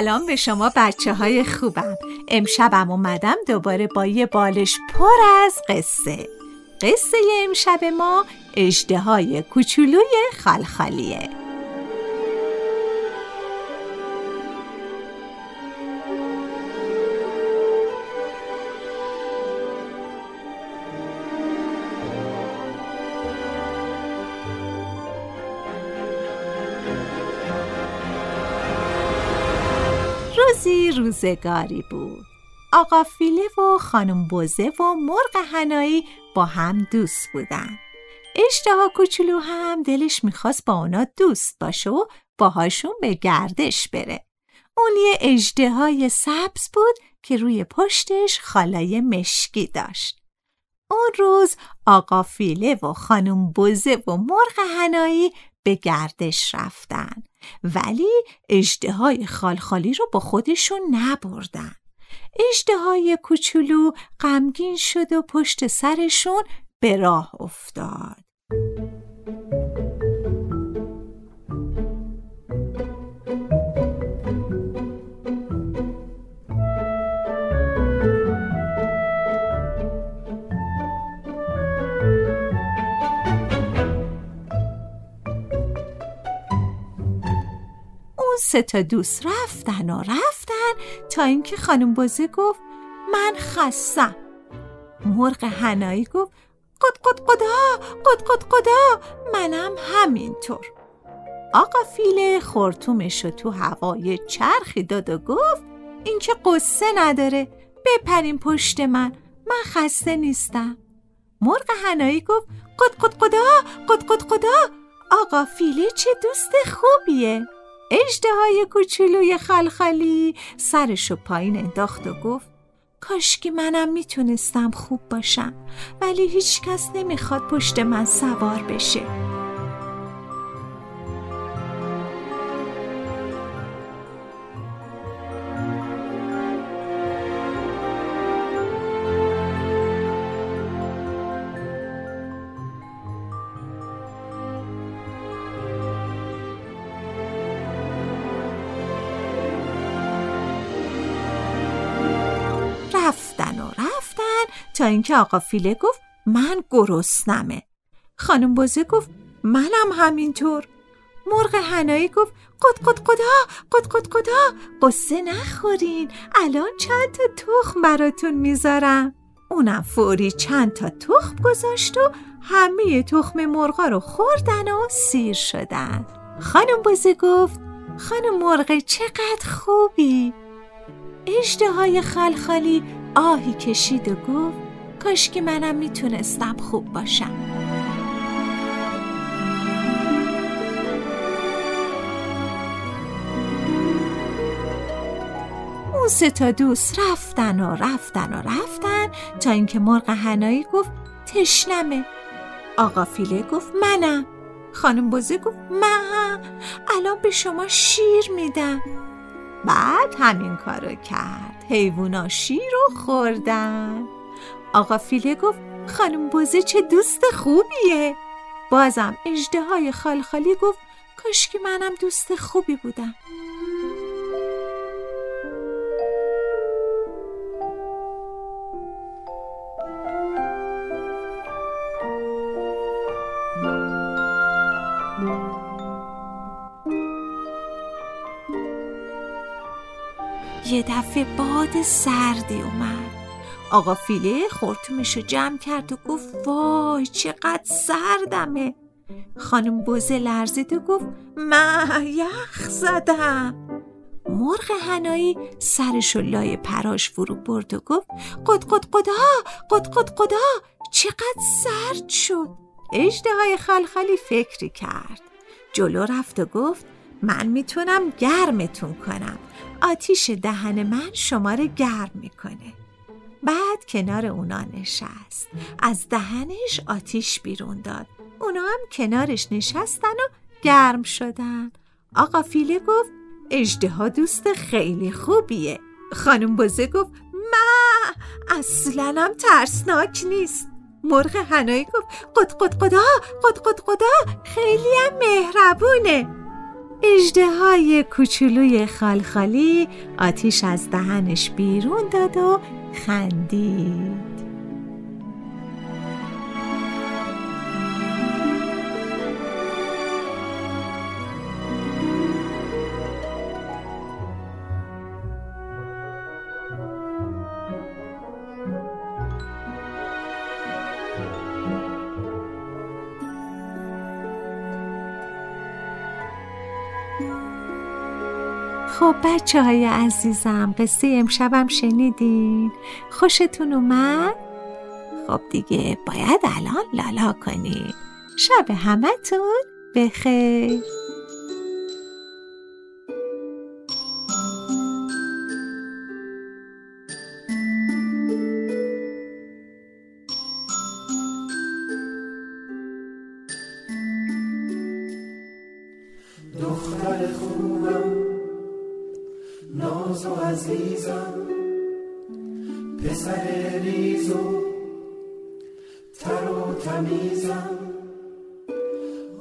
سلام به شما بچه های خوبم. امشبم اومدم دوباره با یه بالش پر از قصه. قصه امشب ما اجده های کوچولوی خالخالیه. روزگاری بود. آقا فیله و خانم بوزه و مرغ هنایی با هم دوست بودن. اشتها کوچولو هم دلش می‌خواست با اونا دوست باشه و باهاشون به گردش بره. اون یه اجده سبز بود که روی پشتش خالای مشکی داشت. اون روز آقا فیله و خانم بوزه و مرغ هنایی به گردش رفتن. ولی اجده های خالخالی رو با خودشون نبردن. اجده های کوچولو غمگین شد و پشت سرشون به راه افتاد. سه تا دوست رفتن و رفتن تا اینکه خانم بازه گفت من خستم مرغ هنایی گفت قد قد قدا قد قد قدا منم همینطور. آقا فیله خورتومش تو هوای چرخی داد و گفت این که قصه نداره بپرین پشت من من خسته نیستم. مرغ هنایی گفت قد قد قدا قد قد قدا. آقا فیله چه دوست خوبیه. اجده های کوچولوی خلخلی سرشو پایین انداخت و گفت کاشکی منم می‌تونستم خوب باشم ولی هیچکس نمی‌خواد پشت من سوار بشه. تا اینکه آقا فیله گفت من گرسنمه. خانم بازه گفت منم همینطور. مرغ هنایی گفت قد قد قدا قد قد قدا. قصه نخورین. الان چند تا تخم براتون می‌ذارم. اونم فوری چند تا تخم گذاشت و همه تخم مرغا رو خوردن و سیر شدن. خانم بازه گفت خانم مرغ چقدر خوبی. اشته های خلخالی آهی کشید و گفت کاش که منم می‌تونستم خوب باشم. اون سه تا دوست رفتن و رفتن و رفتن تا اینکه مرغ هنایی گفت تشنمه. آقا فیله گفت منم. خانم بزه گفت من الان به شما شیر میدم. بعد همین کارو کرد. حیوونا شیر رو خوردن. آقا فیله گفت خانم بوزه چه دوست خوبیه. بازم اجده های خالخالی گفت کاش که منم دوست خوبی بودم. یه دفعه باد سردی اومد. آقا فیله خورتومشو جمع کرد و گفت وای چقدر سردمه. خانم بوزه لرزید و گفت من یخ زدم. مرغ هنایی سرشو لای پراش فرو برد و گفت قد قد قدا قد قد قدا چقدر سرد شد. اجده های خلخلی فکری کرد. جلو رفت و گفت من می‌تونم گرمتون کنم. آتیش دهن من شما رو گرم می‌کنه. بعد کنار اونا نشست. از دهنش آتیش بیرون داد. اونا هم کنارش نشستن و گرم شدن. آقا فیله گفت اجده دوست خیلی خوبیه. خانم بزه گفت ما اصلا هم ترسناک نیست. مرغ هنایی گفت قد قد قدا قد قد قدا خیلی هم مهربونه. اجده های کوچولوی خالخالی آتیش از دهنش بیرون داد و 汗滴 خب بچه های عزیزم قصه امشبم شنیدین؟ خوشتون اومد؟ خب دیگه باید الان لالا کنید شب همتون بخیر. ناز و عزیزم پسر ریز و تر و تمیزم.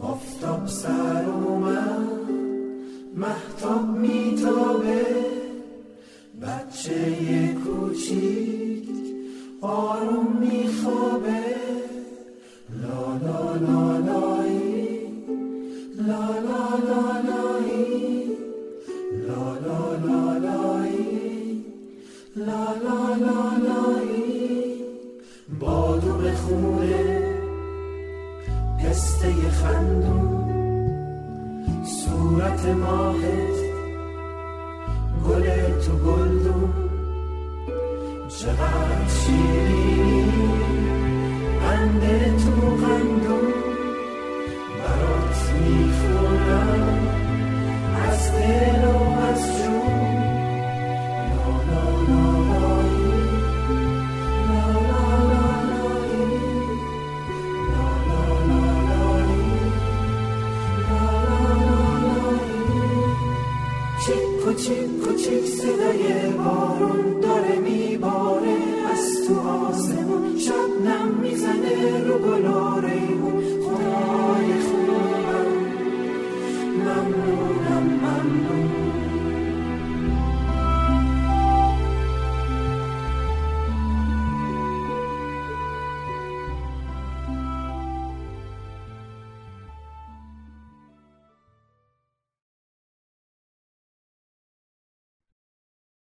آفتاب سر اومد محتاب میتابه. بچه کوچیک آروم میخوابه پسته خندون. صورت ماهت گل تو گلدون. چقدر شیرینی. قند تو کوچیک کوچیک کوچیک صدای بارون داره میباره. از تو آسمون شبنم می‌زنه رو گلا ریمون خدای خوبم ممنونم ممنون